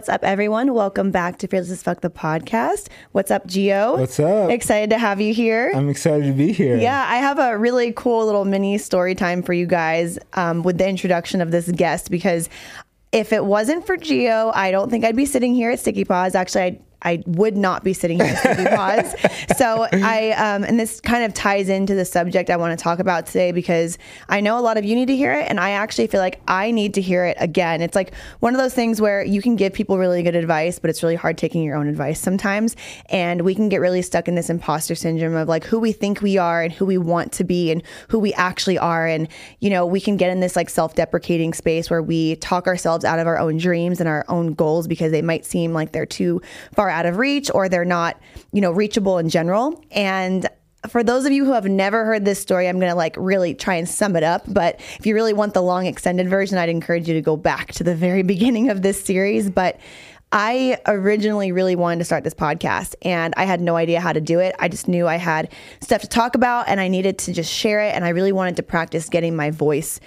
What's up, everyone? Welcome back to Fearless as Fuck the podcast. What's up, Gio? What's up? Excited to have you here. I'm excited to be here. Yeah, I have a really cool little mini story time for you guys um, with the introduction of this guest because if it wasn't for Gio, I don't think I'd be sitting here at Sticky Paws. Actually, I I would not be sitting here Paws. so I um, and this kind of ties into the subject I want to talk about today because I know a lot of you need to hear it, and I actually feel like I need to hear it again. It's like one of those things where you can give people really good advice, but it's really hard taking your own advice sometimes, and we can get really stuck in this imposter syndrome of like who we think we are and who we want to be and who we actually are, and you know we can get in this like self-deprecating space where we talk ourselves out of our own dreams and our own goals because they might seem like they're too far out of reach or they're not, you know, reachable in general. And for those of you who have never heard this story, I'm going to like really try and sum it up. But if you really want the long extended version, I'd encourage you to go back to the very beginning of this series. But I originally really wanted to start this podcast and I had no idea how to do it. I just knew I had stuff to talk about and I needed to just share it. And I really wanted to practice getting my voice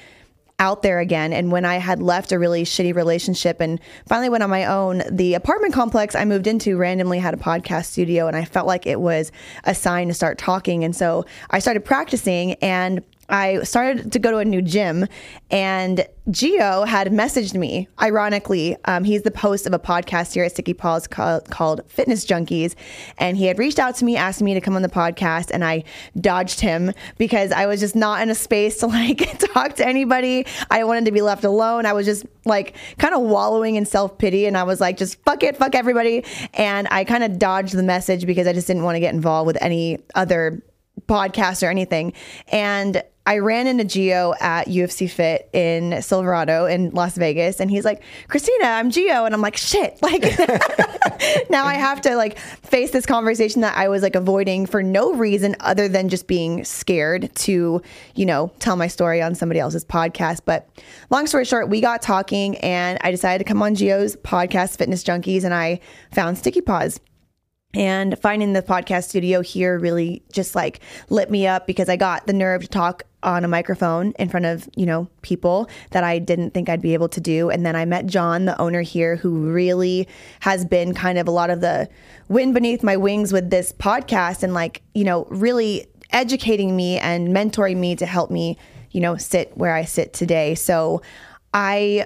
out there again. And when I had left a really shitty relationship and finally went on my own, the apartment complex I moved into randomly had a podcast studio and I felt like it was a sign to start talking. And so I started practicing and I started to go to a new gym, and Gio had messaged me. Ironically, um, he's the host of a podcast here at Sticky Paws called, called, Fitness Junkeez, and he had reached out to me, asked me to come on the podcast, and I dodged him because I was just not in a space to like talk to anybody. I wanted to be left alone. I was just like kind of wallowing in self pity, and I was like, just fuck it, fuck everybody, and I kind of dodged the message because I just didn't want to get involved with any other podcast or anything. And I ran into Gio at UFC Fit in Silverado in Las Vegas, and he's like, "Christina, I'm Gio," and I'm like, "Shit!" Like now I have to like face this conversation that I was like avoiding for no reason other than just being scared to, you know, tell my story on somebody else's podcast. But long story short, we got talking, and I decided to come on Gio's podcast, Fitness Junkeez, and I found Sticky Paws and finding the podcast studio here really just like lit me up because I got the nerve to talk on a microphone in front of, you know, people that I didn't think I'd be able to do. And then I met Jon, the owner here, who really has been kind of a lot of the wind beneath my wings with this podcast and like, you know, really educating me and mentoring me to help me, you know, sit where I sit today. So I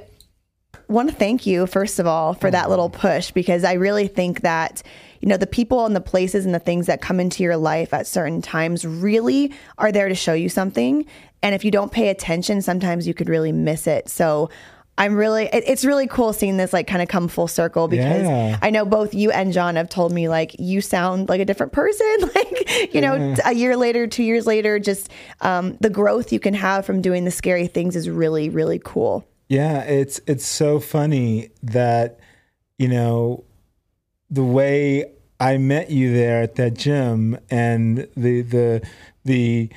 want to thank you, first of all, for that little push because I really think that you know, the people and the places and the things that come into your life at certain times really are there to show you something. And if you don't pay attention, sometimes you could really miss it. So I'm really, it's really cool seeing this like kind of come full circle because yeah. I know both you and Jon have told me like you sound like a different person. like, you know, yeah. a year later, two years later, just um, the growth you can have from doing the scary things is really, really cool. Yeah. It's, it's so funny that, you know, the way I met you there at that gym and the the the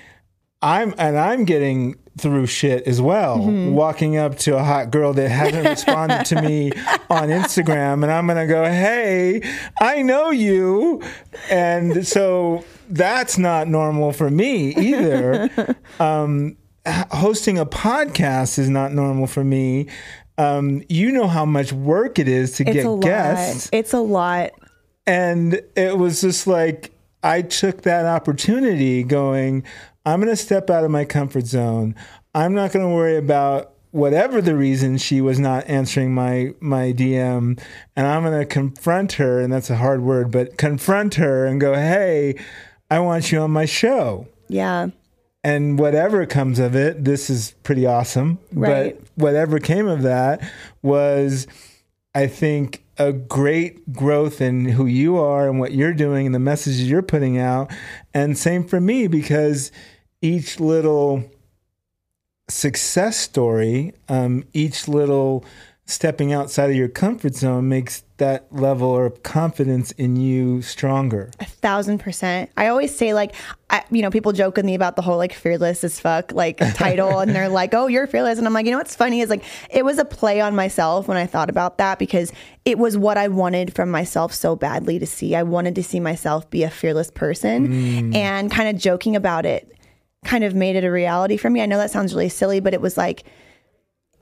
I'm and I'm getting through shit as well. Mm-hmm. Walking up to a hot girl that hasn't responded to me on Instagram and I'm going to go, "Hey, I know you." And so that's not normal for me either. Um, hosting a podcast is not normal for me. Um, you know how much work it is to it's get guests. It's a lot. And it was just like, I took that opportunity going, I'm going to step out of my comfort zone. I'm not going to worry about whatever the reason she was not answering my my DM and I'm going to confront her and that's a hard word but confront her and go hey I want you on my show. Yeah. And whatever comes of it this is pretty awesome. Right. But whatever came of that was I think a great growth in who you are and what you're doing and the messages you're putting out. And same for me because each little success story, um, each little stepping outside of your comfort zone makes that level of confidence in you stronger. A thousand percent. I always say like, I, you know, people joke with me about the whole like fearless as fuck like title, and they're like, "Oh, you're fearless," and I'm like, you know what's funny is like it was a play on myself when I thought about that because it was what I wanted from myself so badly to see. I wanted to see myself be a fearless person, mm. and kind of joking about it kind of made it a reality for me. I know that sounds really silly, but it was like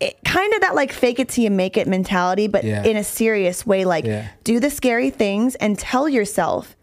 it, kind of that like fake it till you make it mentality, but Yeah. in a serious way. Like Yeah. do the scary things and tell yourself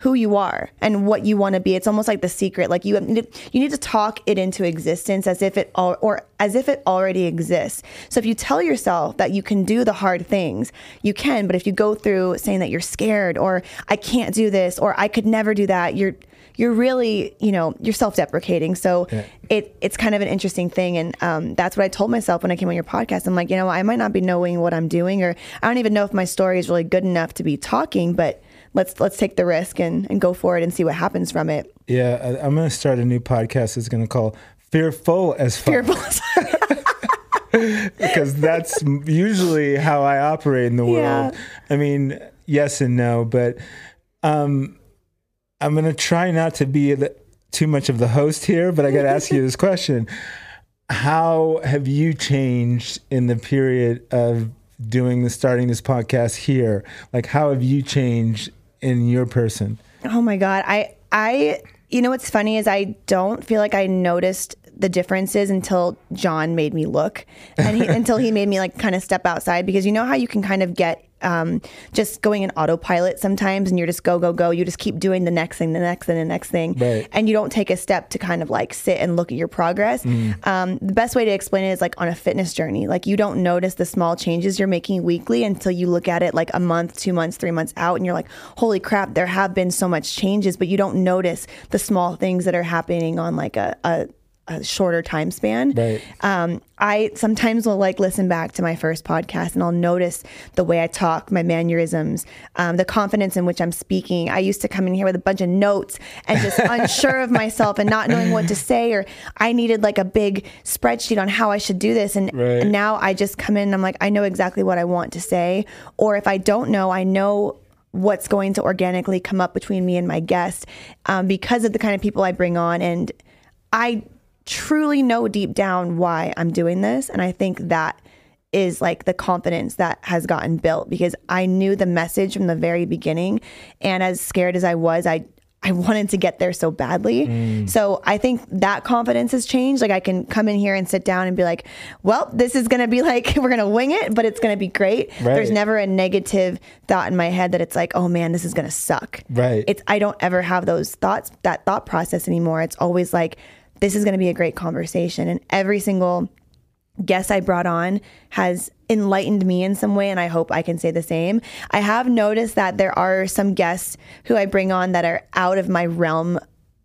who you are and what you want to be. It's almost like the secret. Like you need you need to talk it into existence as if it all or as if it already exists. So if you tell yourself that you can do the hard things, you can. But if you go through saying that you're scared or I can't do this or I could never do that, you're you're really you know you're self-deprecating. So Yeah. it it's kind of an interesting thing, and um, that's what I told myself when I came on your podcast. I'm like, you know, I might not be knowing what I'm doing, or I don't even know if my story is really good enough to be talking, but let's let's take the risk and, and go for it and see what happens from it. Yeah, I, I'm going to start a new podcast. It's going to call Fearful as Fuck. Fearful. because that's usually how I operate in the world. Yeah. I mean, yes and no, but um, I'm going to try not to be the, too much of the host here, but I got to ask you this question. How have you changed in the period of doing the starting this podcast here? Like how have you changed in your person? Oh my god, I I you know what's funny is I don't feel like I noticed the differences until Jon made me look and he, until he made me like kind of step outside because you know how you can kind of get um, just going in autopilot sometimes and you're just go go go. You just keep doing the next thing the next thing the next thing. Right. and you don't take a step to kind of like sit and look at your progress. Um, the best way to explain it is like on a fitness journey. Like you don't notice the small changes you're making weekly until you look at it like a month two months three months out and you're like holy crap there have been so much changes but you don't notice the small things that are happening on like a, a a shorter time span. Right. Um, I sometimes will like listen back to my first podcast and I'll notice the way I talk, my mannerisms, um, the confidence in which I'm speaking. I used to come in here with a bunch of notes and just unsure of myself and not knowing what to say, or I needed like a big spreadsheet on how I should do this. And, Right. and now I just come in and I'm like, I know exactly what I want to say. Or if I don't know, I know what's going to organically come up between me and my guest um, because of the kind of people I bring on. And I truly know deep down why I'm doing this. And I think that is like the confidence that has gotten built because I knew the message from the very beginning. And as scared as I was, I I wanted to get there so badly. Mm. So I think that confidence has changed. Like I can come in here and sit down and be like, well, this is going to be like, we're going to wing it, but it's going to be great. There's never a negative thought in my head that it's like, oh man, this is going to suck. Right. It's, I don't ever have those thoughts, that thought process anymore. It's always like, this is going to be a great conversation. And every single guest I brought on has enlightened me in some way, and I hope I can say the same. I have noticed that there are some guests who I bring on that are out of my realm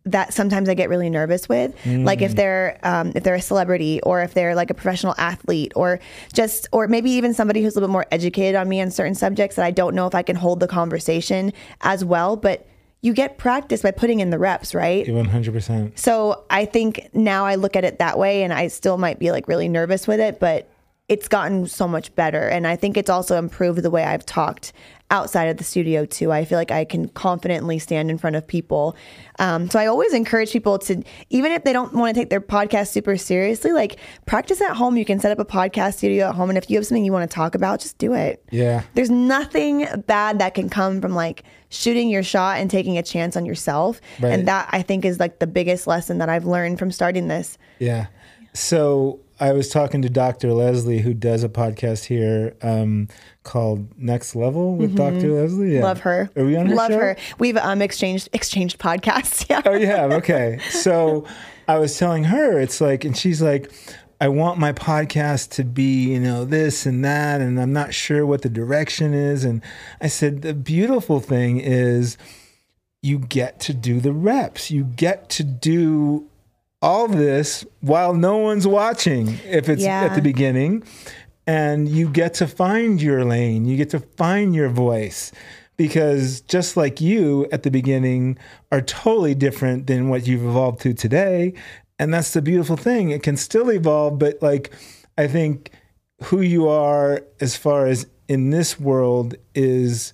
that sometimes I get really nervous with. Like if they're um, if they're a celebrity or if they're like a professional athlete or just or maybe even somebody who's a little bit more educated on me on certain subjects that I don't know if I can hold the conversation as well. But you get practice by putting in the reps, right? 100%. So I think now I look at it that way and I still might be like really nervous with it, but it's gotten so much better. And I think it's also improved the way I've talked outside of the studio too. I feel like I can confidently stand in front of people. Um, so I always encourage people to, even if they don't want to take their podcast super seriously, like practice at home. You can set up a podcast studio at home. And if you have something you want to talk about, just do it. Yeah. There's nothing bad that can come from like shooting your shot and taking a chance on yourself. Right. And that I think is like the biggest lesson that I've learned from starting this. Yeah. So I was talking to Dr. Leslie, who does a podcast here um, called Next Level with Dr. Leslie. Yeah. Mm-hmm. Love her. Are we on her Love show? her. We've um exchanged exchanged podcasts. Yeah. Oh, you have? Okay. So I was telling her, it's like, and she's like, I want my podcast to be, you know, this and that, and I'm not sure what the direction is. And I said, the beautiful thing is you get to do the reps. You get to do all this while no one's watching if it's Yeah. at the beginning. And you get to find your lane, you get to find your voice. Because just like you at the beginning are totally different than what you've evolved to today. And that's the beautiful thing. It can still evolve, but like I think who you are as far as in this world is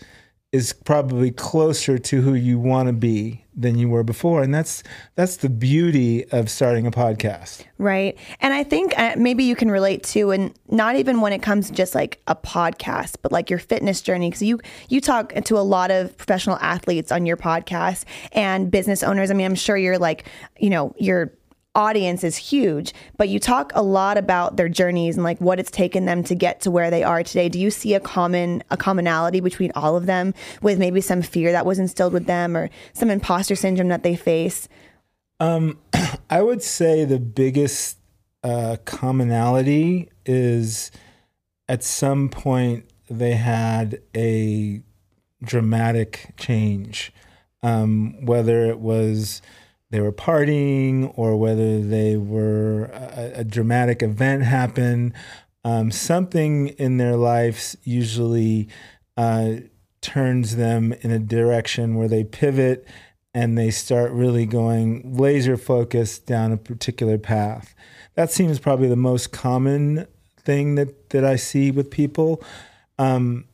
is probably closer to who you want to be than you were before and that's that's the beauty of starting a podcast Right. And I think uh, maybe you can relate to, and not even when it comes just like a podcast, but like your fitness journey. Cause you, you talk to a lot of professional athletes on your podcast and business owners. I mean, I'm sure you're like, you know, you're audience is huge, but you talk a lot about their journeys and like what it's taken them to get to where they are today. Do you see a common a commonality between all of them with maybe some fear that was instilled with them or some imposter syndrome that they face? Um, I would say the biggest uh, commonality is at some point they had a dramatic change, um, whether it was they were partying or whether they were a, a dramatic event happened. Um, something in their lives usually uh, turns them in a direction where they pivot and they start really going laser focused down a particular path. That seems probably the most common thing that, that I see with people. Um,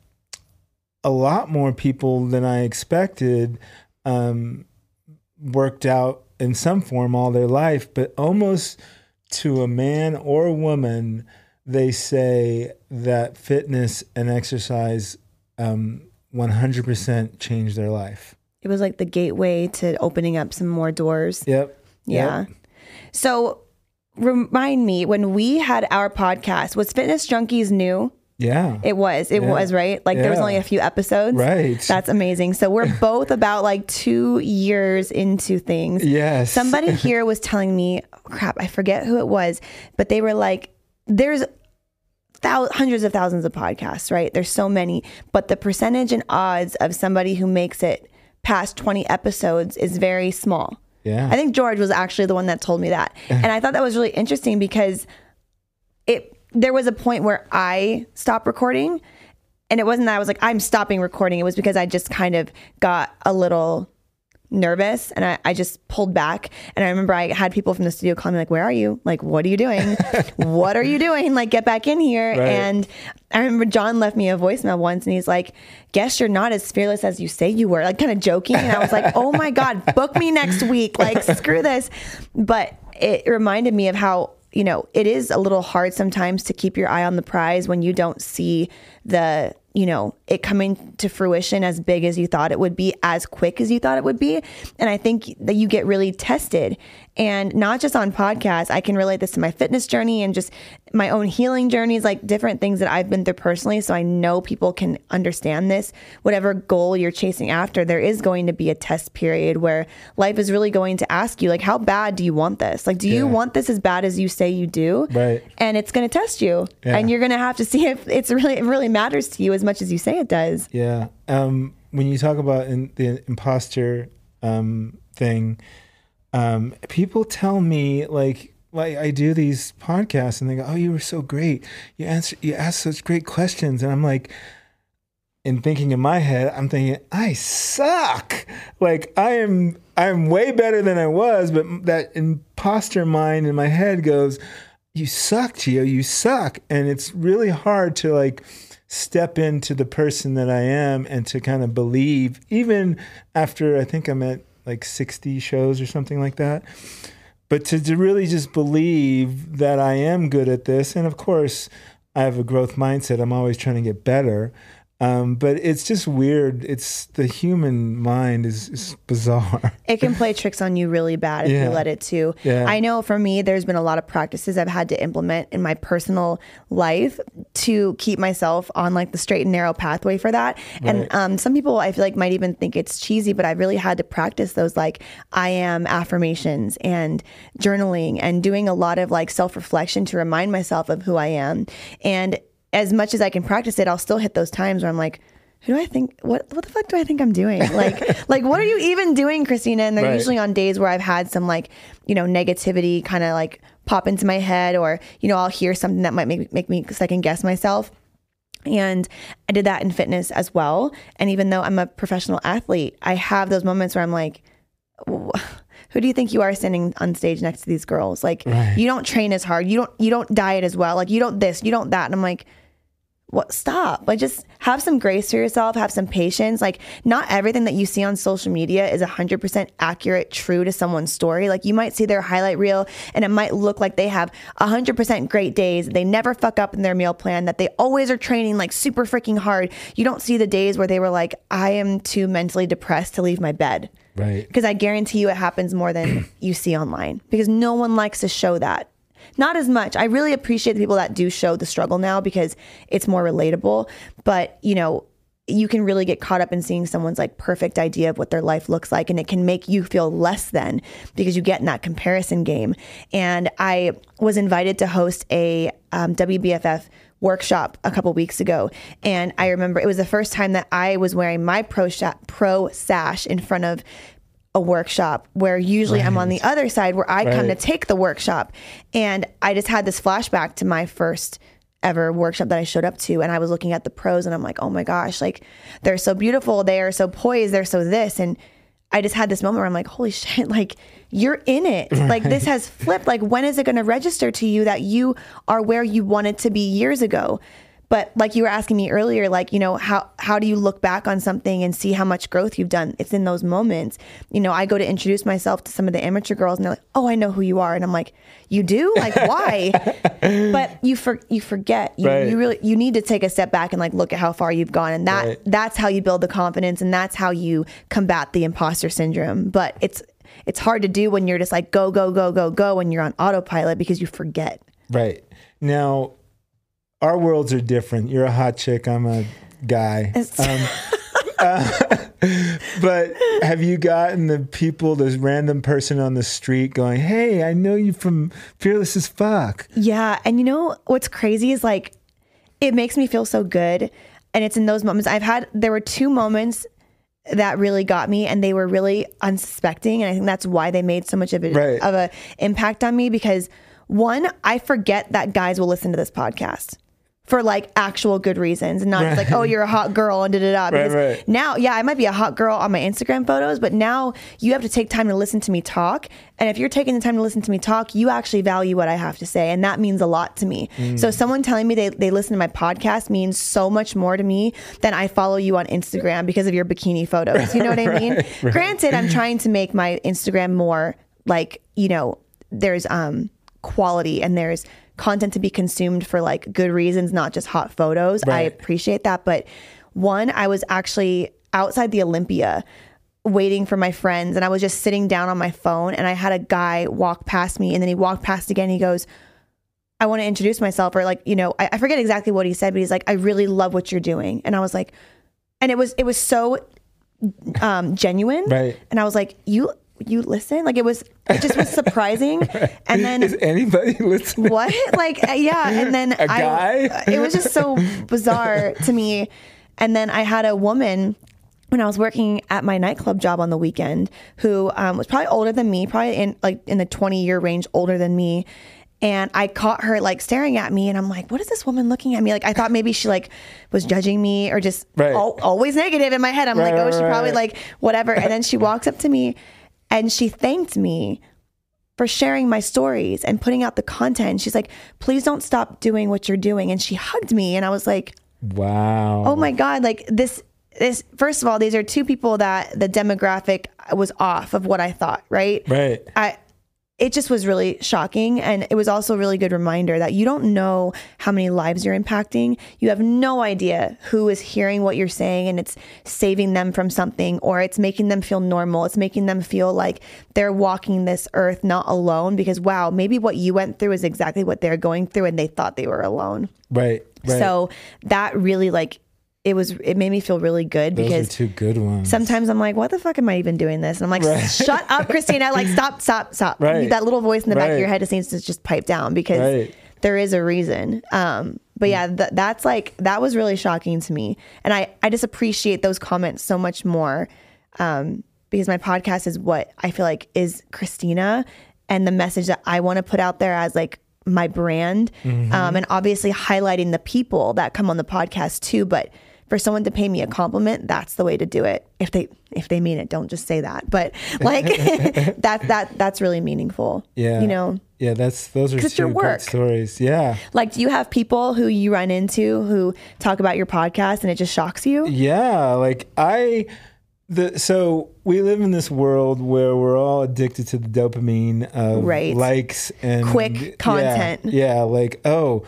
a lot more people than I expected um, worked out in some form all their life, but almost to a man or a woman, they say that fitness and exercise um, 100% changed their life. It was like the gateway to opening up some more doors. Yep. Yeah. Yep. So remind me when we had our podcast, was Fitness Junkeez new? Yeah. It was. It Yeah. was, right? Like there was only a few episodes. Right. That's amazing. So we're both about like two years into things. yes. Somebody here was telling me, crap, I forget who it was, but they were like, there's thou- hundreds of thousands of podcasts, right? There's so many, but the percentage and odds of somebody who makes it past 20 episodes is very small. Yeah. I think George was actually the one that told me that. And I thought that was really interesting because it there was a point where I stopped recording and it wasn't that I was like I'm stopping recording. It was because I just kind of got a little nervous and I, I just pulled back. And I remember I had people from the studio call me like where are you? Like what are you doing? What are you doing? Like get back in here. Right. and I remember Jon left me a voicemail once and he's like guess you're not as fearless as you say you were like kind of joking. And I was like oh my god book me next week. Like screw this. But it reminded me of how you know it is a little hard sometimes to keep your eye on the prize when you don't see the you know it coming to fruition as big as you thought it would be as quick as you thought it would be. And i think that you get really tested. And not just on podcasts i can relate this to my fitness journey and just my own healing journeys like different things that i've been through personally so i know people can understand this whatever goal you're chasing after there is going to be a test period where life is really going to ask you like how bad do you want this like do you Yeah. want this as bad as you say you do Right. and it's going to test you Yeah. and you're going to have to see if it's really it really matters to you as much as you say it does Yeah. Um, when you talk about in, the imposter um, thing, um, people tell me like like I do these podcasts and they go, "Oh, you were so great. You answer you ask such great questions." And I'm like in thinking in my head, I'm thinking, "I suck." Like I am I'm way better than I was, but that imposter mind in my head goes, "You suck, Gio. You suck." And it's really hard to like step into the person that I am and to kind of believe, even after I think I'm at like 60 shows or something like that. But to, to really just believe that I am good at this. And of course, I have a growth mindset. I'm always trying to get better. Um, but it's just weird. It's the human mind is, is bizarre. it can play tricks on you really bad if Yeah. you let it to. Yeah. I know for me, there's been a lot of practices I've had to implement in my personal life to keep myself on like the straight and narrow pathway for that. And um, some people I feel like might even think it's cheesy, but I've really had to practice those like I am affirmations and journaling and doing a lot of like self reflection to remind myself of who I am. And as much as I can practice it, I'll still hit those times where I'm like, who do I think what what the fuck do I think I'm doing? Like like what are you even doing, Christina? And they're Right. usually on days where I've had some like, you know, negativity kind of like pop into my head or, you know, I'll hear something that might make make me second guess myself. And I did that in fitness as well. And even though I'm a professional athlete, I have those moments where I'm like, who do you think you are standing on stage next to these girls? Like Right. you don't train as hard. You don't you don't diet as well. Like you don't this, you don't that. And I'm like, what? Stop. Like just have some grace for yourself. Have some patience. Like not everything that you see on social media is 100% accurate true to someone's story. Like you might see their highlight reel and it might look like they have 100% great days. They never fuck up in their meal plan that they always are training like super freaking hard. You don't see the days where they were like i am too mentally depressed to leave my bed. Right. Because I guarantee you it happens more than you see online because no one likes to show that. Not as much. I really appreciate the people that do show the struggle now because it's more relatable. But, you know, you can really get caught up in seeing someone's like perfect idea of what their life looks like and it can make you feel less than because you get in that comparison game and i was invited to host a um, wbff workshop a couple weeks ago and i remember it was the first time that i was wearing my pro, sha- pro sash in front of a workshop where usually I'm on the other side where I come to take the workshop. And I just had this flashback to my first ever workshop that I showed up to. And I was looking at the pros and I'm like, oh my gosh, like they're so beautiful. They are so poised. They're so this. And I just had this moment where I'm like, holy shit, like you're in it. Like this has flipped. Like when is it going to register to you that you are where you wanted to be years ago? But like you were asking me earlier, like, you know, how how do you look back on something and see how much growth you've done? It's in those moments. You know, I go to introduce myself to some of the amateur girls and they're like, "Oh, I know who you are." And I'm like, "You do? Like why?" but you for, you forget. You, Right. you really you need to take a step back and like look at how far you've gone and that Right. that's how you build the confidence and that's how you combat the imposter syndrome. But it's it's hard to do when you're just like go go go go go and you're on autopilot because you forget. Right. Now, our worlds are different. You're a hot chick. I'm a guy. Um, uh, but have you gotten the people, this random person on the street going, Hey, I know you from Fearless as Fuck? Yeah. And you know what's crazy is like, it makes me feel so good. And it's in those moments I've had, there were two moments that really got me and they were really unsuspecting. And I think that's why they made so much of a, Right. of a impact on me because one, I forget that guys will listen to this podcast. For like actual good reasons and not just like, oh, you're a hot girl and da da da. Because right. now, yeah, I might be a hot girl on my Instagram photos, but now you have to take time to listen to me talk. And if you're taking the time to listen to me talk, you actually value what I have to say. And that means a lot to me. So someone telling me they, they listen to my podcast means so much more to me than I follow you on Instagram because of your bikini photos. You know what I mean? Granted, I'm trying to make my Instagram more like, you know, there's um quality and there's content to be consumed for like good reasons, not just hot photos. I appreciate that. But one, I was actually outside the Olympia waiting for my friends and I was just sitting down on my phone and I had a guy walk past me and then he walked past again. He goes, I want to introduce myself or like, you know, I, I forget exactly what he said, but he's like, I really love what you're doing. And I was like, and it was, it was so um, genuine. Right. And I was like, you, you listen? Like it was, it just was surprising. And then Is anybody listening? what? Like, uh, yeah. And then A I, guy? it was just so bizarre to me. And then I had a woman when I was working at my nightclub job on the weekend who um, was probably older than me, probably in like in the 20 year range older than me. And I caught her like staring at me and I'm like, what is this woman looking at me? Like, I thought maybe she like was judging me or just Right. al- always negative in my head. I'm Right, like, oh, right, she right, probably like whatever. And then she walks up to me and she thanked me for sharing my stories and putting out the content. She's like, please don't stop doing what you're doing. And she hugged me. And I was like, Wow. oh my God, like this, this, first of all, these are two people that the demographic was off of what I thought, right? Right. I, it just was really shocking. And it was also a really good reminder that you don't know how many lives you're impacting. You have no idea who is hearing what you're saying and it's saving them from something or it's making them feel normal. It's making them feel like they're walking this earth not alone because, wow, maybe what you went through is exactly what they're going through and they thought they were alone. Right. Right. So that really, like, it was, it made me feel really good Those because two good ones. sometimes I'm like, what the fuck am I even doing this? And I'm like, shut up, Christina. Like, stop, stop, stop. Right. That little voice in the back of your head just needs to just pipe down because Right. there is a reason. Um, but yeah, th- that's like, that was really shocking to me. And I, I just appreciate those comments so much more um, because my podcast is what I feel like is Christina and the message that I want to put out there as like my brand. Um, and obviously highlighting the people that come on the podcast too. But for someone to pay me a compliment, that's the way to do it. If they if they mean it, don't just say that. But like that that that's really meaningful. yeah. You know. Yeah, that's those are two your work. stories. Yeah. Like do you have people who you run into who talk about your podcast and it just shocks you? Yeah, like I the so we live in this world where we're all addicted to the dopamine of Right. likes and Quick yeah, content. Yeah, like oh,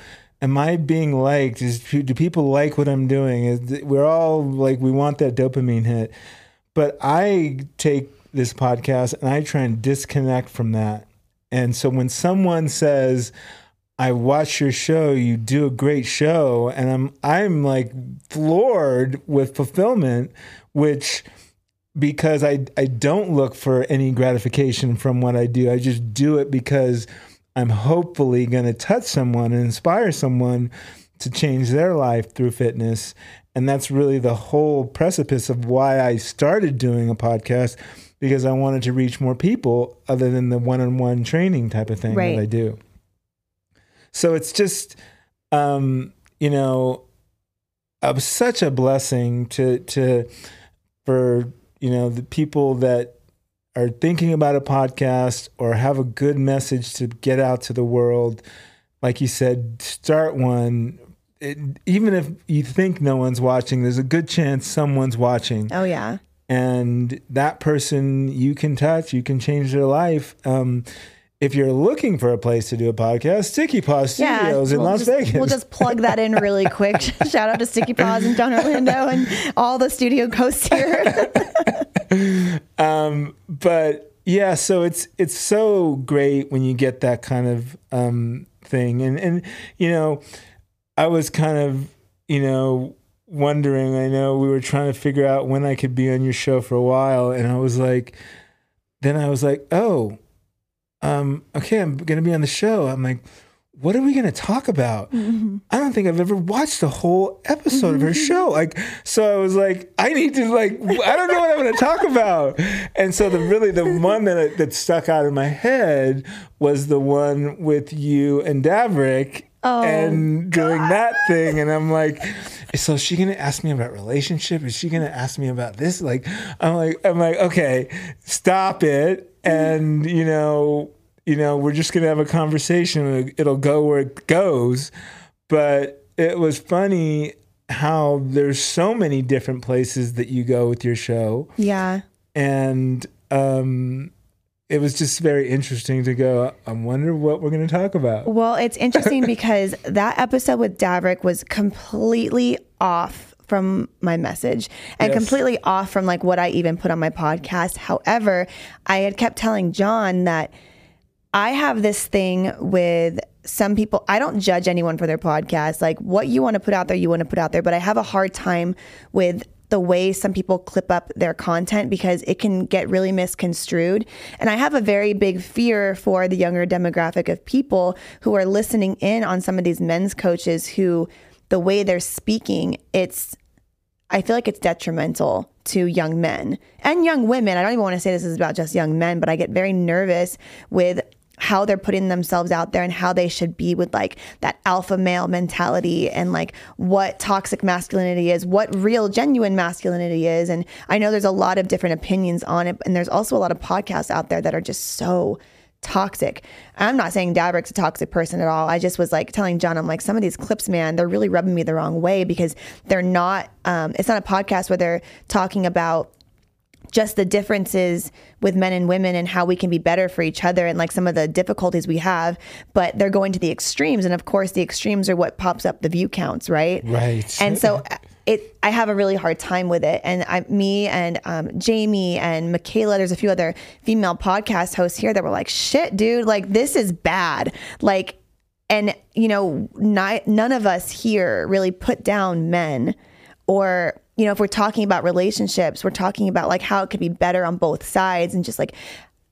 am I being liked? Is do people like what I'm doing? Is we're all like we want that dopamine hit. But I take this podcast and I try and disconnect from that. And so when someone says, I watch your show, you do a great show, and I'm I'm like floored with fulfillment, which because I I don't look for any gratification from what I do. I just do it because I'm hopefully going to touch someone and inspire someone to change their life through fitness. And that's really the whole precipice of why I started doing a podcast because I wanted to reach more people other than the one-on-one training type of thing Right. that I do. So it's just um, you know, of such a blessing to to for you know the people that are thinking about a podcast or have a good message to get out to the world like you said start one it, even if you think no one's watching there's a good chance someone's watching Oh yeah. and that person you can touch you can change their life um, if you're looking for a place to do a podcast sticky paw studios in we'll las just, vegas We'll just plug that in really quick. Shout out to Sticky Paws and Jon Orlando and all the studio hosts here. um, but yeah, so it's it's so great when you get that kind of um, thing, and and you know, I was kind of you know wondering. I know we were trying to figure out when I could be on your show for a while, and I was like, then I was like, oh, um, okay, I'm gonna be on the show. I'm like. What are we going to talk about? Mm-hmm. I don't think I've ever watched a whole episode of her mm-hmm. show. Like, so I was like, I need to like, I don't know what I'm going to talk about. And so the really the one that that stuck out in my head was the one with you and Davrick oh, and doing that thing. And I'm like, so is she going to ask me about relationship? Is she going to ask me about this? Like, I'm like, I'm like, okay, stop it. Mm-hmm. And you know, you know, we're just gonna have a conversation. It'll go where it goes. But it was funny how there's so many different places that you go with your show, yeah. and um, it was just very interesting to go. I wonder what we're gonna talk about. Well, it's interesting because that episode with Davrick was completely off from my message and Yes. completely off from like what I even put on my podcast. However, I had kept telling Jon that I have this thing with some people. I don't judge anyone for their podcast. Like what you want to put out there, you want to put out there. But I have a hard time with the way some people clip up their content because it can get really misconstrued. And I have a very big fear for the younger demographic of people who are listening in on some of these men's coaches who the way they're speaking, it's I feel like it's detrimental to young men and young women. I don't even want to say this is about just young men, but I get very nervous with how they're putting themselves out there and how they should be with like that alpha male mentality and like what toxic masculinity is, what real genuine masculinity is. And I know there's a lot of different opinions on it. And there's also a lot of podcasts out there that are just so toxic. I'm not saying Davrick's a toxic person at all. I just was like telling Jon, I'm like, some of these clips, man, they're really rubbing me the wrong way because they're not, um, it's not a podcast where they're talking about just the differences with men and women and how we can be better for each other and like some of the difficulties we have, but they're going to the extremes. And of course, the extremes are what pops up the view counts, right? Right. And so it, I have a really hard time with it. And I, me and um, Jamie and Michaela, there's a few other female podcast hosts here that were like, shit, dude, like this is bad. Like, and you know, not, none of us here really put down men or you know if we're talking about relationships we're talking about like how it could be better on both sides and just like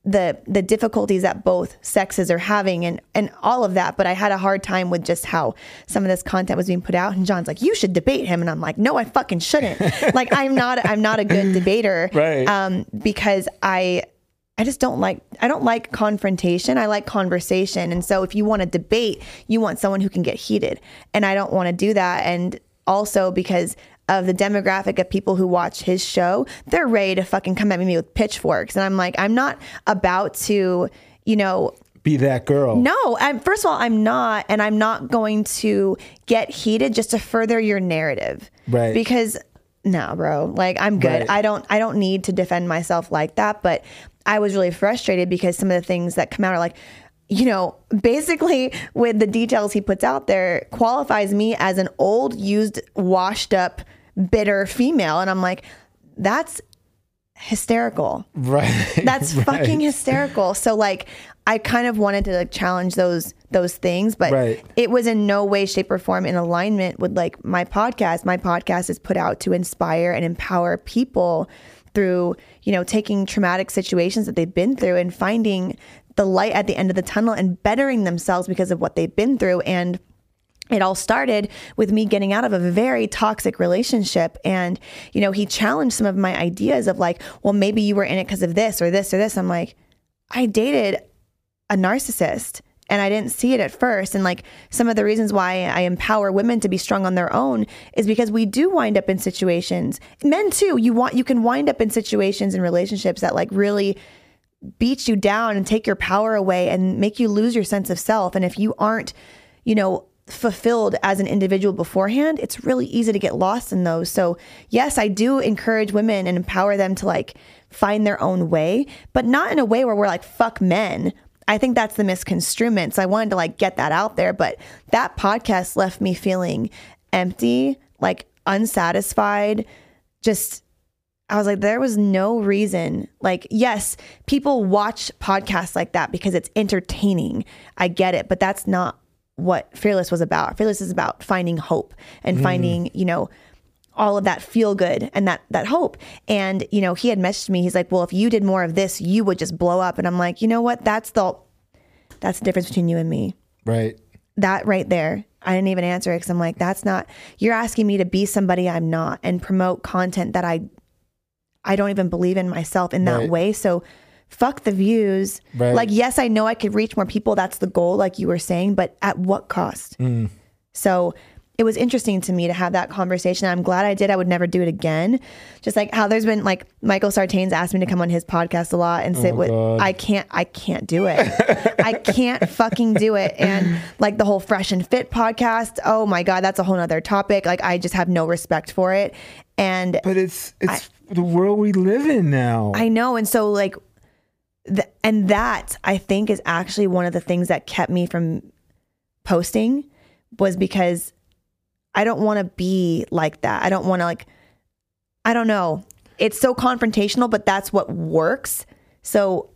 the the difficulties that both sexes are having and and all of that but i had a hard time with just how some of this content was being put out and jon's like you should debate him and i'm like no i fucking shouldn't like i'm not i'm not a good debater Right. um because i I just don't like I don't like confrontation. I like conversation. And so if you want to debate, you want someone who can get heated. And I don't want to do that. And also because of the demographic of people who watch his show, they're ready to fucking come at me with pitchforks. And I'm like, I'm not about to, you know, Be that girl. no, I'm first of all, I'm not, and I'm not going to get heated just to further your narrative. Right. Because no, bro. Like I'm good. Right. I don't I don't need to defend myself like that. But I was really frustrated because some of the things that come out are like, you know, basically with the details he puts out there qualifies me as an old, used, washed up, bitter female. And I'm like, that's hysterical. Right. That's right. fucking hysterical. So like I kind of wanted to like challenge those those things, but Right. it was in no way, shape, or form in alignment with like my podcast. My podcast is put out to inspire and empower people through, you know, taking traumatic situations that they've been through and finding the light at the end of the tunnel and bettering themselves because of what they've been through. And it all started with me getting out of a very toxic relationship and you know he challenged some of my ideas of like well maybe you were in it because of this or this or this i'm like i dated a narcissist and I didn't see it at first. And like some of the reasons why I empower women to be strong on their own is because we do wind up in situations, men too. You want, you can wind up in situations and relationships that like really beat you down and take your power away and make you lose your sense of self. And if you aren't, you know, fulfilled as an individual beforehand, it's really easy to get lost in those. So, yes, I do encourage women and empower them to like find their own way, but not in a way where we're like, fuck men. I think that's the misconstruement. So I wanted to like get that out there. But that podcast left me feeling empty, like unsatisfied, just I was like, there was no reason. Like, yes, people watch podcasts like that because it's entertaining. I get it, but that's not what Fearless was about. Fearless is about finding hope and mm. finding, you know, all of that feel good and that that hope. And you know, he had messaged me. He's like, "Well, if you did more of this, you would just blow up." And I'm like, "You know what? That's the that's the difference between you and me. Right. That right there." I didn't even answer it because I'm like, "That's not. You're asking me to be somebody I'm not and promote content that I I don't even believe in myself in that Right. way." So. Fuck the views. Right. Like, yes, I know I could reach more people. That's the goal, like you were saying, but at what cost? Mm. So it was interesting to me to have that conversation. I'm glad I did. I would never do it again. Just like how there's been like Michael Sartain's asked me to come on his podcast a lot and sit oh, with God. I can't I can't do it. I can't fucking do it. And like the whole fresh and fit podcast, oh my God, that's a whole nother topic. Like I just have no respect for it. And But it's it's the world we live in now. I know. And so, like, th- and that I think is actually one of the things that kept me from posting was because I don't want to be like that. I don't want to, like, I don't know. It's so confrontational, but that's what works. So,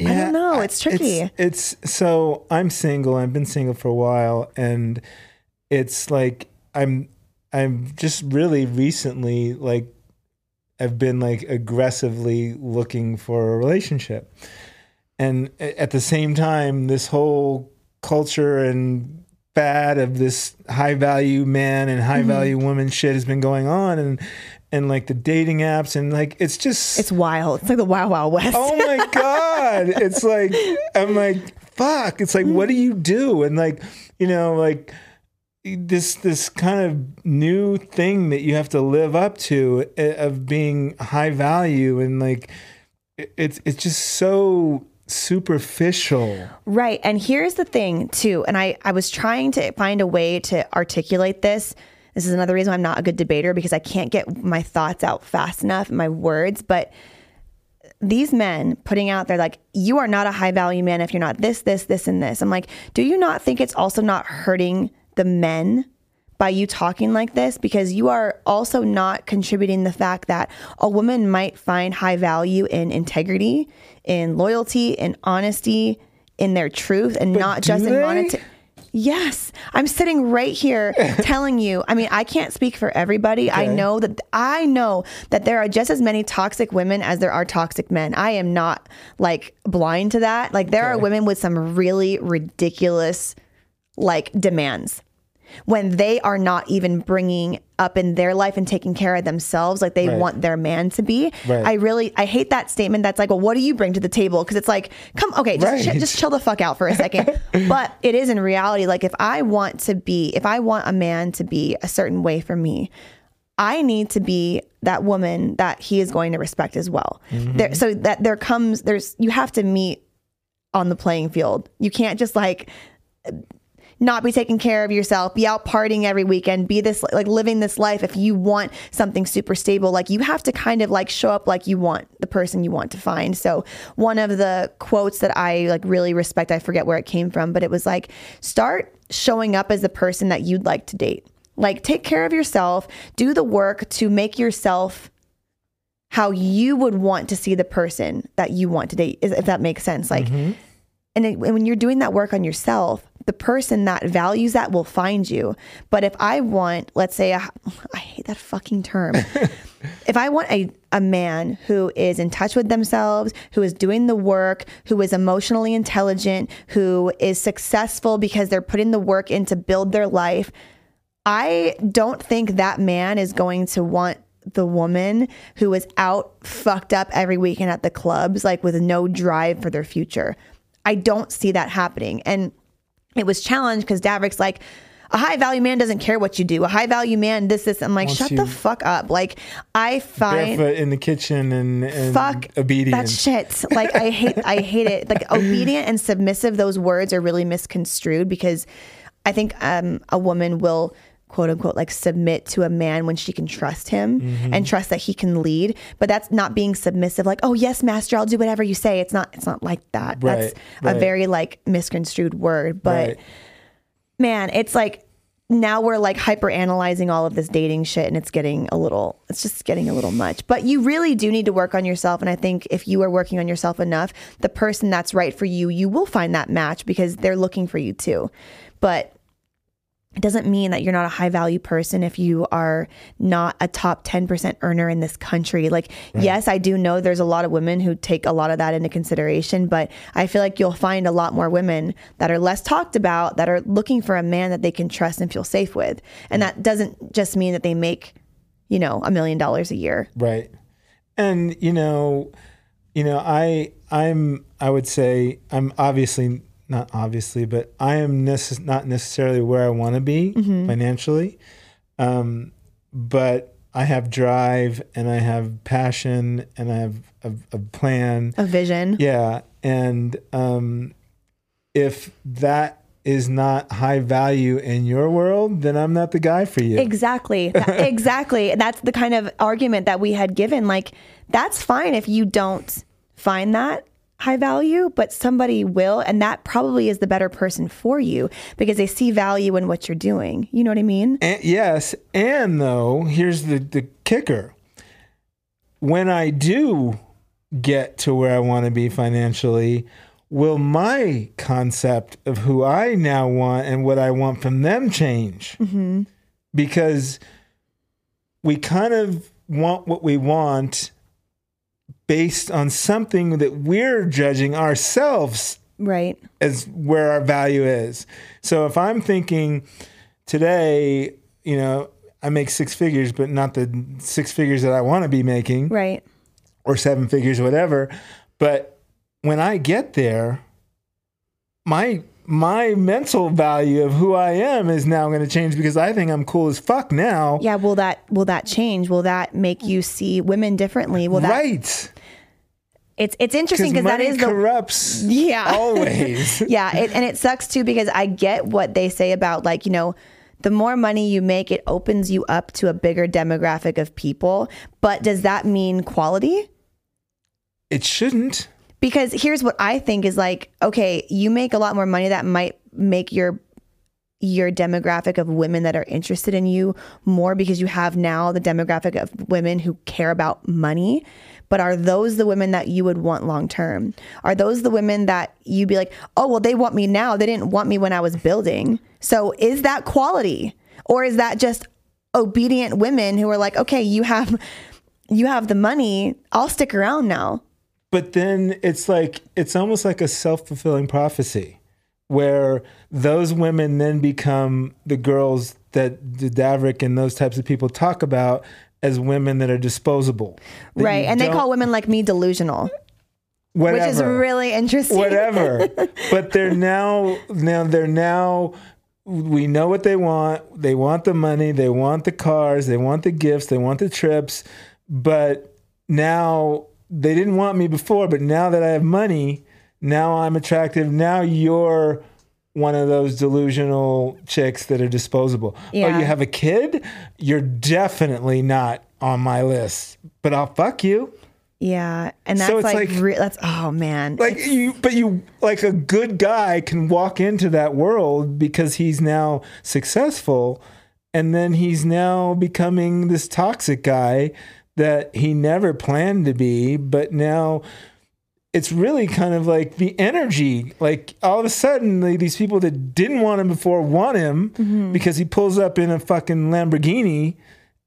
I don't know. It's tricky. It's, it's so I'm single. I've been single for a while, and it's like I'm I'm just really recently like I've been like aggressively looking for a relationship, and at the same time, this whole culture and fad of this high value man and high value Mm-hmm. woman shit has been going on, and and like the dating apps and like it's just it's wild. It's like the Wild Wild West. oh my god it's like i'm like fuck it's like what do you do and like you know like this this kind of new thing that you have to live up to uh, of being high value and like it's it's just so superficial Right. And here's the thing too. And I, I was trying to find a way to articulate this. This is another reason I'm not a good debater because I can't get my thoughts out fast enough, my words. But these men putting out there like, you are not a high value man if you're not this, this, this, and this. I'm like, do you not think it's also not hurting the men by you talking like this because you are also not contributing the fact that a woman might find high value in integrity, in loyalty, in honesty, in their truth, and not just in they? monetary. Yes, I'm sitting right here telling you. I mean, I can't speak for everybody. I know that I know that there are just as many toxic women as there are toxic men. I am not like blind to that. Like there are women with some really ridiculous like demands when they are not even bringing up in their life and taking care of themselves like they Right. want their man to be. Right. I really I hate that statement that's like, well, what do you bring to the table? Because it's like, come, okay, just, Right. chi- just chill the fuck out for a second. but it is in reality, like if I want to be, if I want a man to be a certain way for me, I need to be that woman that he is going to respect as well. Mm-hmm. There, so that there comes, there's, you have to meet on the playing field. You can't just like not be taking care of yourself, be out partying every weekend, be this like living this life. If you want something super stable, like you have to kind of like show up like you want the person you want to find. So one of the quotes that I like really respect, I forget where it came from, but it was like start showing up as the person that you'd like to date. Like take care of yourself, do the work to make yourself how you would want to see the person that you want to date, if that makes sense. Like, mm-hmm. and it, when you're doing that work on yourself, the person that values that will find you. But if I want, let's say, a, I hate that fucking term. if I want a, a man who is in touch with themselves, who is doing the work, who is emotionally intelligent, who is successful because they're putting the work in to build their life, I don't think that man is going to want the woman who is out fucked up every weekend at the clubs, like with no drive for their future. I don't see that happening. And it was challenged because Davrick's like, a high value man doesn't care what you do. A high value man, this, this. I'm like, Wants shut the fuck up. Like, I find Barefoot in the kitchen and, and fuck obedient. that shit. Like I hate I hate it. Like obedient and submissive, those words are really misconstrued because I think um, a woman will quote unquote like submit to a man when she can trust him Mm-hmm. and trust that he can lead. But that's not being submissive, like, oh yes, master, I'll do whatever you say. It's not it's not like that. Right, that's right. a very like misconstrued word. But Right. man, it's like now we're like hyper analyzing all of this dating shit and it's getting a little it's just getting a little much. But you really do need to work on yourself and I think if you are working on yourself enough, the person that's right for you, you will find that match because they're looking for you too. But it doesn't mean that you're not a high value person if you are not a top 10% earner in this country. Like, mm. yes, I do know there's a lot of women who take a lot of that into consideration, but I feel like you'll find a lot more women that are less talked about that are looking for a man that they can trust and feel safe with. And mm. that doesn't just mean that they make, you know, a million dollars a year. right and you know you know i i'm i would say i'm obviously not obviously but i am necess- not necessarily where i want to be financially um but i have drive and i have passion and i have a, a plan A vision. yeah and um if that is not high value in your world then i'm not the guy for you Exactly. Exactly. That's the kind of argument that we had given. Like, that's fine if you don't find that high value, but somebody will. And that probably is the better person for you because they see value in what you're doing. You know what I mean? And, yes, and though here's the the kicker: when I do get to where I want to be financially, will my concept of who I now want and what I want from them change? Mm-hmm. Because we kind of want what we want based on something that we're judging ourselves Right. as where our value is. So if I'm thinking today, you know, I make six figures, but not the six figures that I want to be making Right. or seven figures, whatever. But when I get there, my my mental value of who I am is now going to change because I think I'm cool as fuck now. Yeah. Will that, will that change? Will that make you see women differently? Will that, right. it's, it's interesting Because that the, corrupts Yeah. always. yeah it, and it sucks too because i get what they say about like you know the more money you make it opens you up to a bigger demographic of people but does that mean quality it shouldn't. Because here's what i think is like okay you make a lot more money that might make your your demographic of women that are interested in you more because you have now the demographic of women who care about money. But are those the women that you would want long term? Are those the women that you'd be like, oh, well, they want me now. They didn't want me when I was building. So is that quality? Or is that just obedient women who are like, okay, you have you have the money, I'll stick around now. But then it's like it's almost like a self-fulfilling prophecy where those women then become the girls that the Davrick and those types of people talk about as women that are disposable. That Right. And they call women like me delusional, whatever, which is really interesting. whatever. but they're now now they're now we know what they want. They want the money, they want the cars, they want the gifts, they want the trips, but now they didn't want me before, but now that I have money, now I'm attractive. Now you're one of those delusional chicks that are disposable. Oh, you have a kid? You're definitely not on my list, but I'll fuck you. Yeah, and that's So it's like, like- re- that's oh man, Like you, but you like a good guy can walk into that world because he's now successful, and then he's now becoming this toxic guy that he never planned to be, but now it's really kind of like the energy. Like all of a sudden, like, these people that didn't want him before want him Mm-hmm. because he pulls up in a fucking Lamborghini,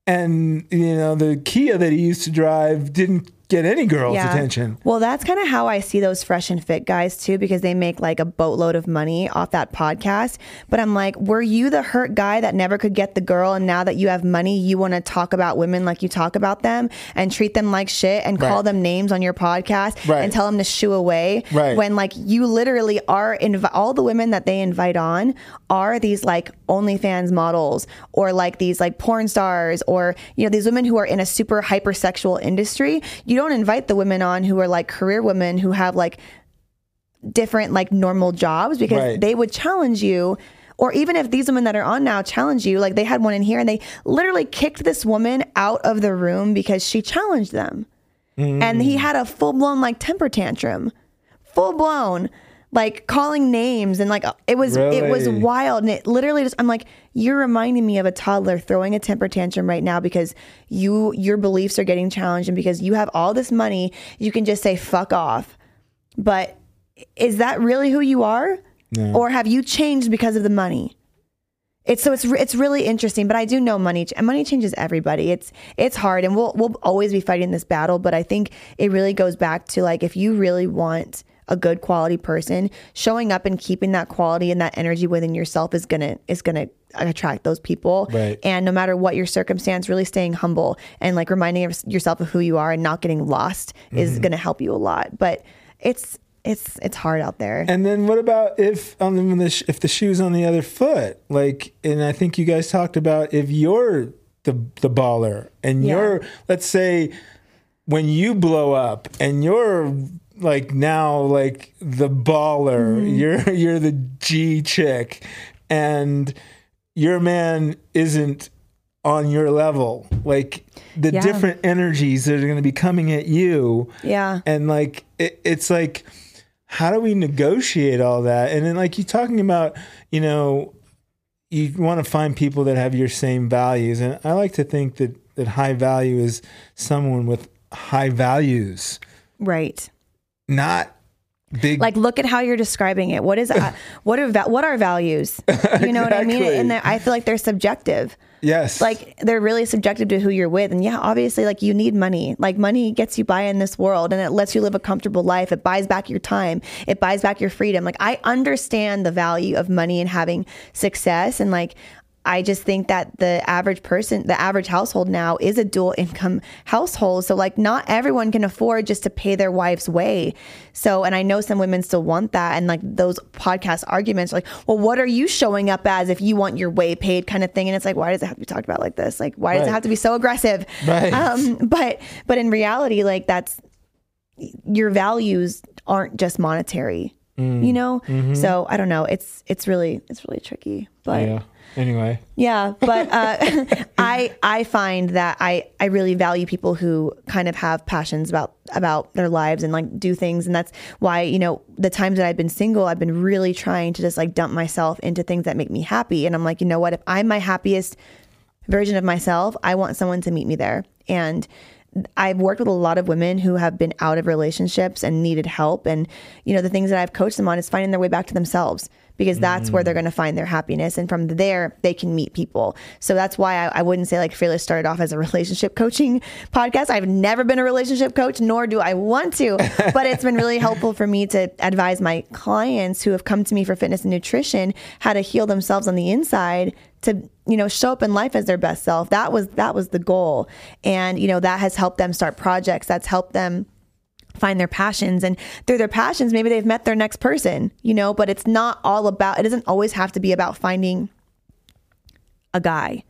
and you know the Kia that he used to drive didn't get any girl's attention. Well, that's kind of how I see those fresh and fit guys too, because they make like a boatload of money off that podcast. But I'm like, were you the hurt guy that never could get the girl? And now that you have money, you want to talk about women like you talk about them and treat them like shit and call Right. them names on your podcast Right. and tell them to shoo away. Right. When like you literally are, inv- all the women that they invite on are these like OnlyFans models or like these like porn stars or, you know, these women who are in a super hypersexual industry. You don't invite the women on who are like career women who have like different like normal jobs because Right. they would challenge you or even if these women that are on now challenge you like they had one in here and they literally kicked this woman out of the room because she challenged them. And he mm. had a full-blown like temper tantrum. Full blown like calling names and like it was it was wild. And it literally just I'm like you're reminding me of a toddler throwing a temper tantrum right now because you your beliefs are getting challenged and because you have all this money you can just say fuck off. But is that really who you are? Or have you changed because of the money? It's so it's it's really interesting, but I do know money and money changes everybody. It's it's hard, and we'll we'll always be fighting this battle. But I think it really goes back to like if you really want a good quality person, showing up and keeping that quality and that energy within yourself is gonna is gonna attract those people. Right. And no matter what your circumstance, really staying humble and like reminding yourself of who you are and not getting lost is mm-hmm. gonna help you a lot. But it's it's it's hard out there. And then what about if um, on the, the if the shoe's on the other foot? Like, and I think you guys talked about if you're the the baller and Yeah. you're let's say when you blow up and you're like now like the baller, Mm-hmm. you're you're the G chick, and your man isn't on your level. Like the Yeah. different energies that are going to be coming at you yeah. and like it, it's like how do we negotiate all that and then like you're talking about you know you want to find people that have your same values and i like to think that that high value is someone with high values Right. Not big like look at how you're describing it. What is uh, what are va- what are values? You know what i mean? And i feel like they're subjective. Yes. Like they're really subjective to who you're with. And yeah obviously like you need money. Like money gets you by in this world and it lets you live a comfortable life. It buys back your time. It buys back your freedom. Like i understand the value of money and having success. And like I just think that the average person, the average household now is a dual income household. So, like, not everyone can afford just to pay their wife's way. So, and I know some women still want that. And like those podcast arguments, are like, well, what are you showing up as if you want your way paid kind of thing? And it's like, why does it have to be talked about like this? Like, why does it have to be so aggressive? Right. Um, but, but in reality, like, that's your values aren't just monetary. Mm. You know, Mm-hmm. so I don't know. It's it's really it's really tricky, but yeah anyway. Yeah, but uh, I I find that I I really value people who kind of have passions about about their lives and like do things, and that's why you know the times that I've been single, I've been really trying to just like dump myself into things that make me happy, and I'm like, you know what, if I'm my happiest version of myself, I want someone to meet me there, and I've worked with a lot of women who have been out of relationships and needed help. And, you know, the things that I've coached them on is finding their way back to themselves because that's where they're mm. going to find their happiness. And from there, they can meet people. So that's why I, I wouldn't say like Fearless started off as a relationship coaching podcast. I've never been a relationship coach, nor do I want to. but it's been really helpful for me to advise my clients who have come to me for fitness and nutrition how to heal themselves on the inside to you know show up in life as their best self that was that was the goal and you know that has helped them start projects that's helped them find their passions and through their passions maybe they've met their next person you know but it's not all about it doesn't always have to be about finding a guy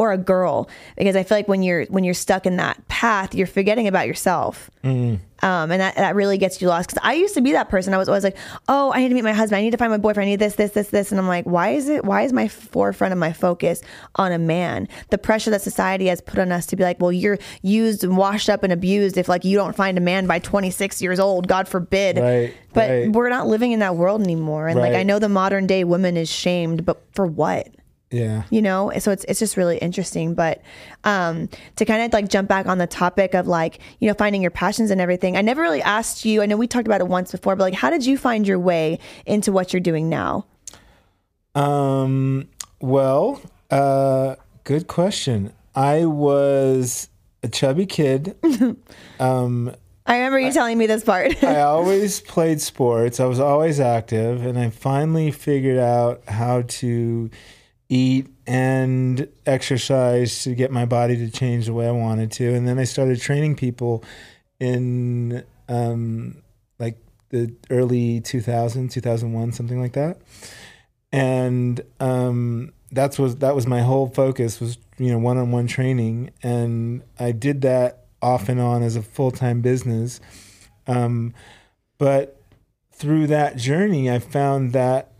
or a girl because I feel like when you're when you're stuck in that path, you're forgetting about yourself, um, and that that really gets you lost. Because I used to be that person. I was always like, oh, I need to meet my husband. I need to find my boyfriend. I need this, this, this, this, and I'm like, why is it? Why is my forefront of my focus on a man? The pressure that society has put on us to be like, well, you're used and washed up and abused if like you don't find a man by 26 years old. God forbid. Right, But right. we're not living in that world anymore. And like I know the modern day woman is shamed, but for what? Yeah. you know so it's it's just really interesting but um to kind of like jump back on the topic of like you know finding your passions and everything i never really asked you i know we talked about it once before but like how did you find your way into what you're doing now Um, well, uh, good question. I was a chubby kid. um, i remember you telling me this part I always played sports. I was always active, and I finally figured out how to eat and exercise to get my body to change the way I wanted to. And then I started training people in um, like the early 2000, 2001, something like that. And um, that's was that was my whole focus was you know one-on-one training, and I did that off and on as a full-time business. Um, but through that journey, I found that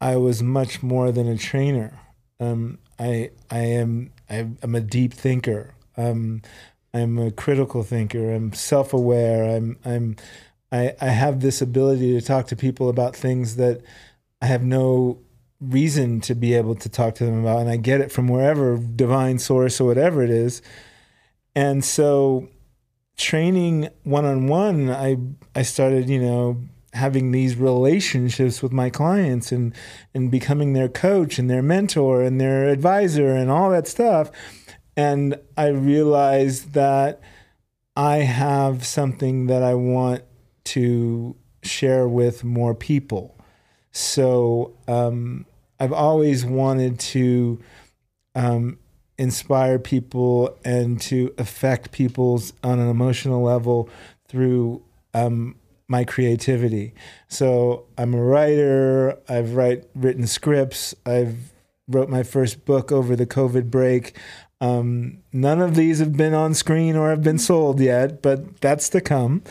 I was much more than a trainer. Um, I I am I'm a deep thinker. Um, I'm a critical thinker. I'm self-aware. I'm I'm I, I have this ability to talk to people about things that I have no reason to be able to talk to them about, and I get it from wherever divine source or whatever it is. And so, training one on one, I I started, you know, having these relationships with my clients and and becoming their coach and their mentor and their advisor and all that stuff. And I realized that I have something that I want to share with more people. So um, I've always wanted to um, inspire people and to affect people's on an emotional level through um, my creativity. So I'm a writer. I've write written scripts. I've wrote my first book over the COVID break. Um, none of these have been on screen or have been sold yet, but that's to come.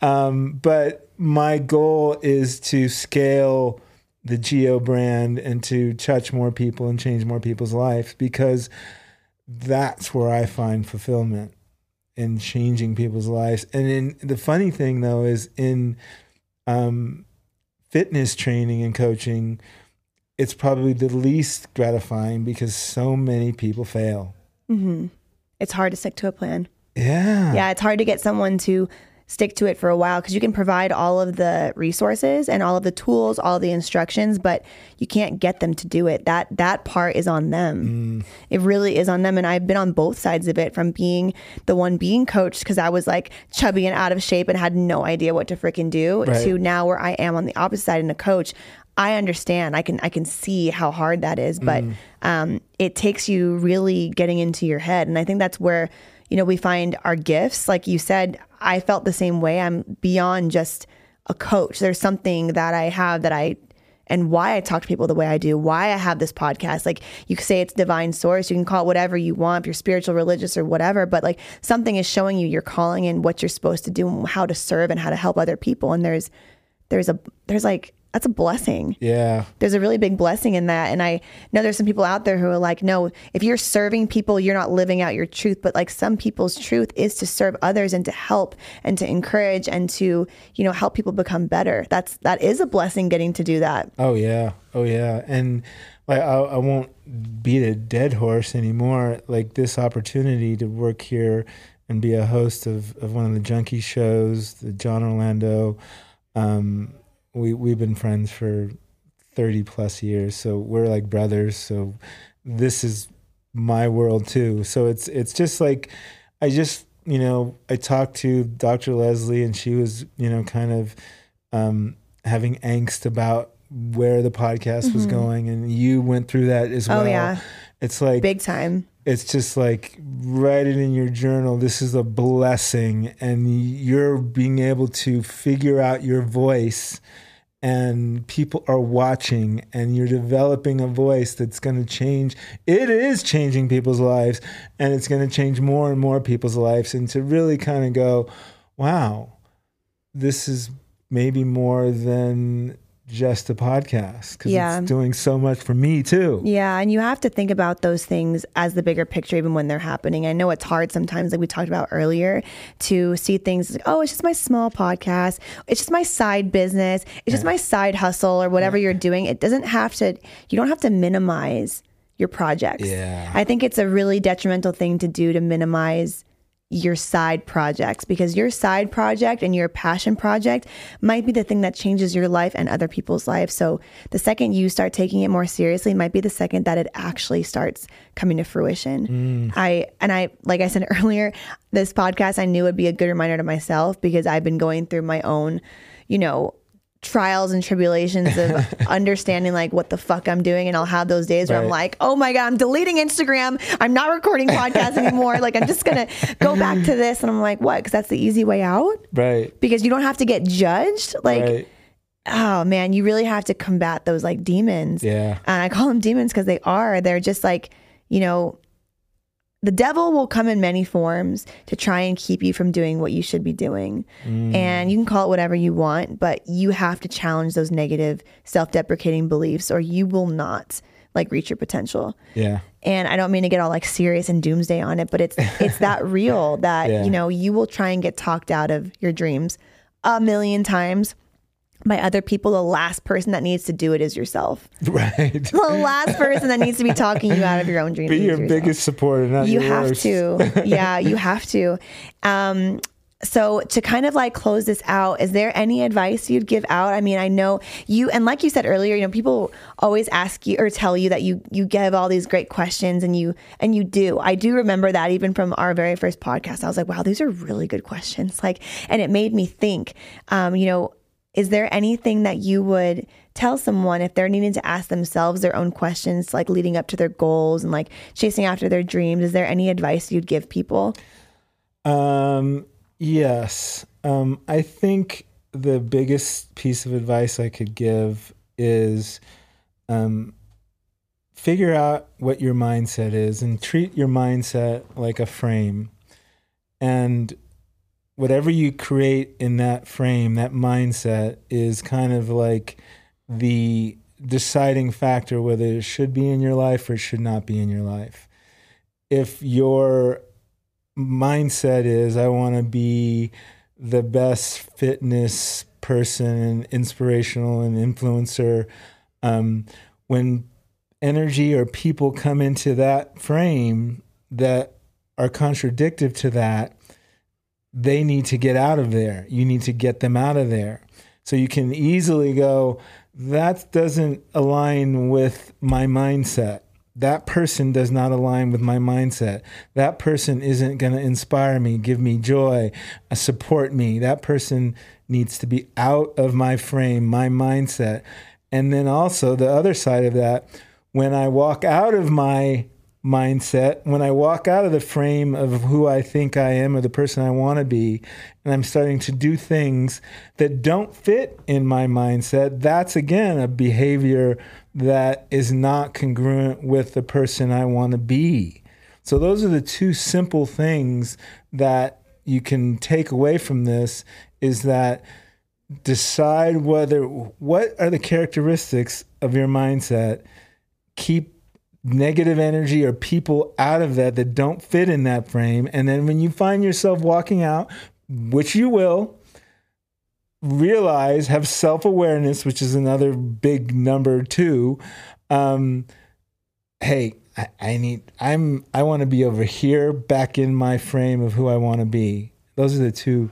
Um, but my goal is to scale the Gio brand and to touch more people and change more people's lives because that's where I find fulfillment in changing people's lives. And in the funny thing though is in um, fitness training and coaching, it's probably the least gratifying because so many people fail. hmm it's hard to stick to a plan Yeah. yeah it's hard to get someone to stick to it for a while because you can provide all of the resources and all of the tools all the instructions but you can't get them to do it. That that part is on them. It really is on them and i've been on both sides of it from being the one being coached because i was like chubby and out of shape and had no idea what to freaking do Right. to now where i am on the opposite side and a coach. I understand. I can i can see how hard that is but um, it takes you really getting into your head and i think that's where you know we find our gifts like you said i felt the same way i'm beyond just a coach there's something that i have that i and why I talk to people the way I do, why I have this podcast. Like you say it's divine source, you can call it whatever you want, if you're spiritual, religious, or whatever, but like something is showing you your calling and what you're supposed to do and how to serve and how to help other people. And there's there's a there's like that's a blessing Yeah. there's a really big blessing in that. And I know there's some people out there who are like, no, if you're serving people, you're not living out your truth. But like some people's truth is to serve others and to help and to encourage and to, you know, help people become better. That's, that is a blessing getting to do that. Oh yeah, oh yeah, and like I, I won't beat a dead horse anymore. Like this opportunity to work here and be a host of, of one of the junkie shows, the Jon Orlando. Um, we we've been friends for thirty plus years, so we're like brothers. So this is my world too. So it's it's just like I just you know I talked to Dr. Leslie and she was you know kind of um, having angst about where the podcast was going, and you went through that as Mm-hmm. Oh, well. yeah. It's like Big time. it's just like write it in your journal. This is a blessing, and you're being able to figure out your voice. And people are watching, and you're developing a voice that's going to change. It is changing people's lives, and it's going to change more and more people's lives. And to really kind of go, wow, this is maybe more than just a podcast because Yeah. it's doing so much for me too. Yeah, and you have to think about those things as the bigger picture, even when they're happening. I know it's hard sometimes, like we talked about earlier, to see things like, oh, it's just my small podcast, it's just my side business, it's just my side hustle, or whatever you're doing. It doesn't have to. You don't have to minimize your projects. Yeah. I think it's a really detrimental thing to do to minimize your side projects because your side project and your passion project might be the thing that changes your life and other people's lives. So the second you start taking it more seriously might be the second that it actually starts coming to fruition. Mm. I and I like I said earlier, this podcast I knew would be a good reminder to myself because I've been going through my own, you know, trials and tribulations of understanding like what the fuck I'm doing and I'll have those days where I'm like, "Oh my god, I'm deleting Instagram. I'm not recording podcasts anymore. Like I'm just going to go back to this." And I'm like, "What? Cuz that's the easy way out?" Right. Because you don't have to get judged. Like, right. oh man, you really have to combat those like demons. Yeah. And I call them demons because they are. They're just like, you know, the devil will come in many forms to try and keep you from doing what you should be doing. Mm. And you can call it whatever you want, but you have to challenge those negative, self deprecating beliefs or you will not like reach your potential. Yeah. And I don't mean to get all like serious and doomsday on it, but it's it's that real that Yeah. you know you will try and get talked out of your dreams a million times by other people. The last person that needs to do it is yourself. Right. The last person that needs to be talking you out of your own dreams. Be your yourself. biggest supporter, not You have worst. to. Yeah, you have to. Um, so to kind of like close this out, is there any advice you'd give out? I mean, I know you, and like you said earlier, you know, people always ask you or tell you that you you give all these great questions, and you and you do. I do remember that even from our very first podcast. I was like, wow, these are really good questions. Like, and it made me think. Um, you know, is there anything that you would tell someone if they're needing to ask themselves their own questions, like leading up to their goals and like chasing after their dreams? Is there any advice you'd give people? Um, yes. Um, I think the biggest piece of advice I could give is um, figure out what your mindset is and treat your mindset like a frame. And whatever you create in that frame, that mindset is kind of like the deciding factor whether it should be in your life or it should not be in your life. If your mindset is I want to be the best fitness person and inspirational and influencer. Um, when energy or people come into that frame that are contradictive to that, they need to get out of there. You need to get them out of there. So you can easily go, that doesn't align with my mindset that person does not align with my mindset. That person isn't going to inspire me, give me joy, uh, support me. That person needs to be out of my frame, my mindset. And then also the other side of that, when I walk out of my mindset, when I walk out of the frame of who I think I am or the person I want to be, and I'm starting to do things that don't fit in my mindset, that's again a behavior that is not congruent with the person I want to be. So, those are the two simple things that you can take away from this is that decide whether what are the characteristics of your mindset keep negative energy or people out of that that don't fit in that frame. And then when you find yourself walking out which you will realize have self-awareness which is another big number two um hey I, I need i'm i want to be over here back in my frame of who i want to be. Those are the two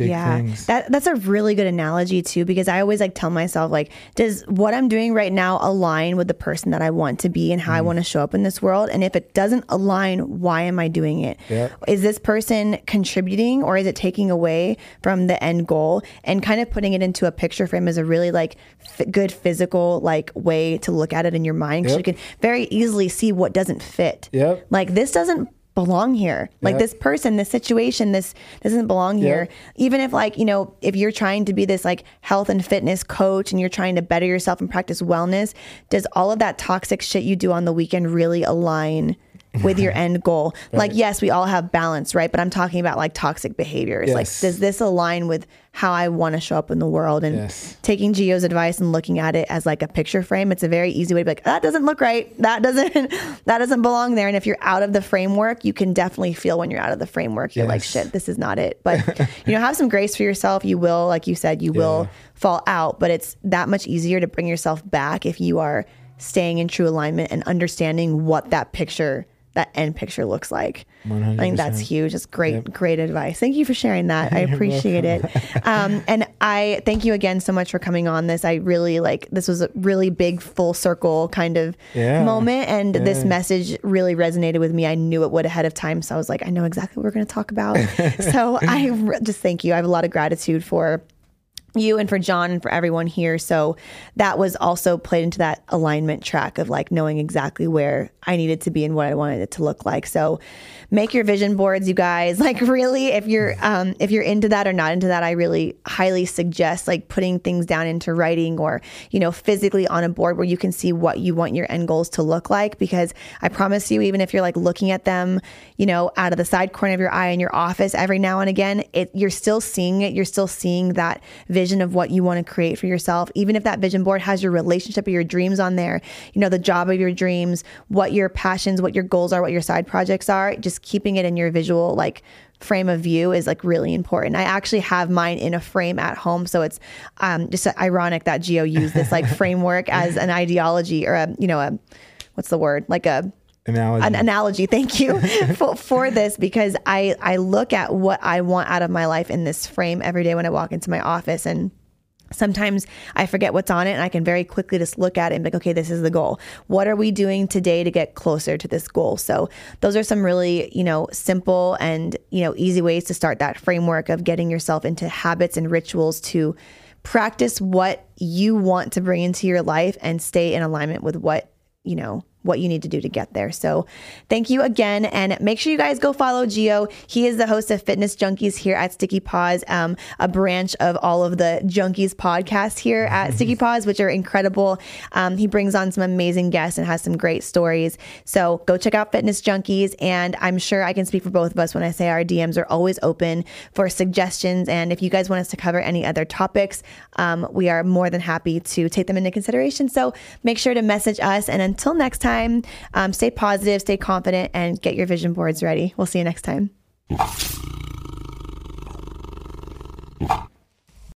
big yeah, things that that's a really good analogy too because I always like tell myself like, does what I'm doing right now align with the person that I want to be and how Mm. I want to show up in this world? And if it doesn't align, why am I doing it? Is Yep. this person contributing or is it taking away from the end goal? And kind of putting it into a picture frame is a really like f- good physical like way to look at it in your mind because Yep. you can very easily see what doesn't fit. Yep. Like this doesn't belong here. Like Yep. this person, this situation, this doesn't belong here. Even if like, you know, if you're trying to be this like health and fitness coach and you're trying to better yourself and practice wellness, does all of that toxic shit you do on the weekend really align with your end goal? Like yes, we all have balance, right? But I'm talking about like toxic behaviors. Like does this align with how I want to show up in the world and Yes. taking Gio's advice and looking at it as like a picture frame, it's a very easy way to be like, that doesn't look right. That doesn't that doesn't belong there. And if you're out of the framework, you can definitely feel when you're out of the framework. You're like, shit, this is not it. But you know, have some grace for yourself. You will, like you said, you will fall out, but it's that much easier to bring yourself back if you are staying in true alignment and understanding what that picture that end picture looks like. 100%. I think that's huge. It's great, yep. great advice. Thank you for sharing that. I appreciate it. Um, and I thank you again so much for coming on this. I really like this was a really big full circle kind of yeah. moment, and yeah. this message really resonated with me. I knew it would ahead of time, so I was like, I know exactly what we're going to talk about. so I re- just thank you. I have a lot of gratitude for you and for Jon and for everyone here. So that was also played into that alignment track of like knowing exactly where I needed to be and what I wanted it to look like. So make your vision boards, you guys. Like really, if you're um, if you're into that or not into that, I really highly suggest like putting things down into writing or you know physically on a board where you can see what you want your end goals to look like. Because I promise you, even if you're like looking at them, you know, out of the side corner of your eye in your office every now and again, it you're still seeing it. You're still seeing that vision of what you want to create for yourself. Even if that vision board has your relationship or your dreams on there, you know, the job of your dreams, what your passions, what your goals are, what your side projects are. Just keeping it in your visual like frame of view is like really important. I actually have mine in a frame at home, so it's um, just ironic that Gio used this like framework as an ideology or a you know a what's the word like a analogy. An analogy. Thank you for, for this because I I look at what I want out of my life in this frame every day when I walk into my office and Sometimes I forget what's on it and I can very quickly just look at it and be like, okay, this is the goal. What are we doing today to get closer to this goal? So those are some really, you know, simple and, you know, easy ways to start that framework of getting yourself into habits and rituals to practice what you want to bring into your life and stay in alignment with what, you know, what you need to do to get there. So thank you again. And make sure you guys go follow Gio. He is the host of Fitness Junkeez here at Sticky Paws, um, a branch of all of the Junkeez podcasts here at Sticky Paws, which are incredible. Um, he brings on some amazing guests and has some great stories. So go check out Fitness Junkeez. And I'm sure I can speak for both of us when I say our DMs are always open for suggestions. And if you guys want us to cover any other topics, um, we are more than happy to take them into consideration. So make sure to message us. And until next time, time. Um, stay positive, stay confident, and get your vision boards ready. We'll see you next time.